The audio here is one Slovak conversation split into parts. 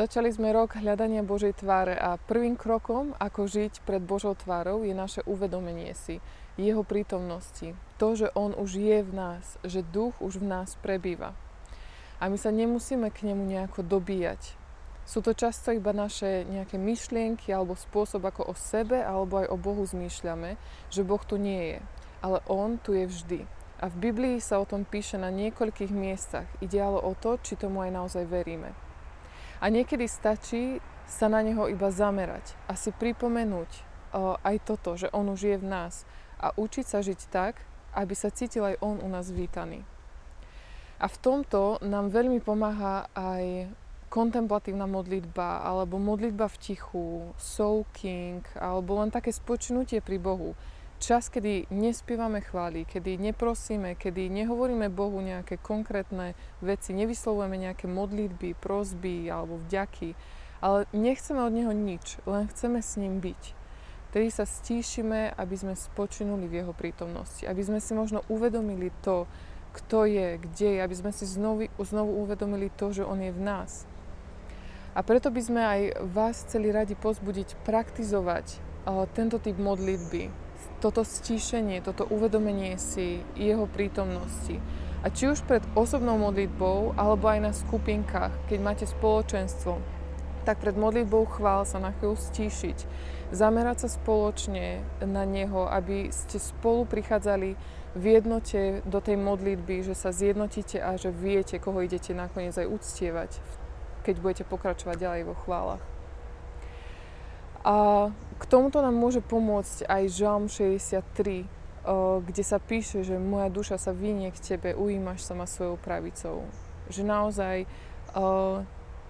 Začali sme rok hľadania Božej tváre a prvým krokom, ako žiť pred Božou tvárou, je naše uvedomenie si Jeho prítomnosti. To, že On už je v nás, že duch už v nás prebýva. A my sa nemusíme k nemu nejako dobíjať. Sú to často iba naše nejaké myšlienky alebo spôsob, ako o sebe alebo aj o Bohu zmýšľame, že Boh tu nie je. Ale On tu je vždy. A v Biblii sa o tom píše na niekoľkých miestach. Ide ale o to, či tomu aj naozaj veríme. A niekedy stačí sa na neho iba zamerať a si pripomenúť aj toto, že on už je v nás a učiť sa žiť tak, aby sa cítil aj on u nás vítaný. A v tomto nám veľmi pomáha aj kontemplatívna modlitba alebo modlitba v tichu, soaking alebo len také spočinutie pri Bohu čas, kedy nespievame chvály, kedy neprosíme, kedy nehovoríme Bohu nejaké konkrétne veci, nevyslovujeme nejaké modlitby, prosby alebo vďaky, ale nechceme od Neho nič, len chceme s ním byť. Tedy sa stíšime, aby sme spočinuli v Jeho prítomnosti, aby sme si možno uvedomili to, kto je, kde je, aby sme si znovu, znovu uvedomili to, že On je v nás. A preto by sme aj vás chceli radi pozbudiť praktizovať uh, tento typ modlitby, toto stíšenie, toto uvedomenie si jeho prítomnosti. A či už pred osobnou modlitbou, alebo aj na skupinkách, keď máte spoločenstvo, tak pred modlitbou chvál sa na chvíľu stíšiť, zamerať sa spoločne na Neho, aby ste spolu prichádzali v jednote do tej modlitby, že sa zjednotíte a že viete, koho idete nakoniec aj uctievať, keď budete pokračovať ďalej vo chválach. A k tomuto nám môže pomôcť aj Žalm 63, kde sa píše, že moja duša sa vynie k tebe, ujímaš sa ma svojou pravicou. Že naozaj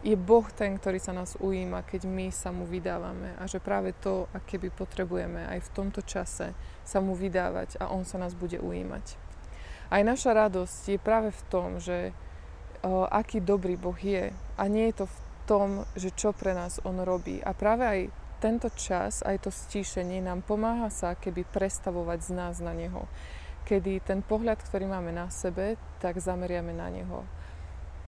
je Boh ten, ktorý sa nás ujíma, keď my sa mu vydávame a že práve to, aké by potrebujeme aj v tomto čase sa mu vydávať a on sa nás bude ujímať. Aj naša radosť je práve v tom, že aký dobrý Boh je a nie je to v tom, že čo pre nás on robí. A práve aj tento čas, aj to stíšenie nám pomáha sa keby prestavovať z nás na Neho. Kedy ten pohľad, ktorý máme na sebe, tak zameriame na Neho.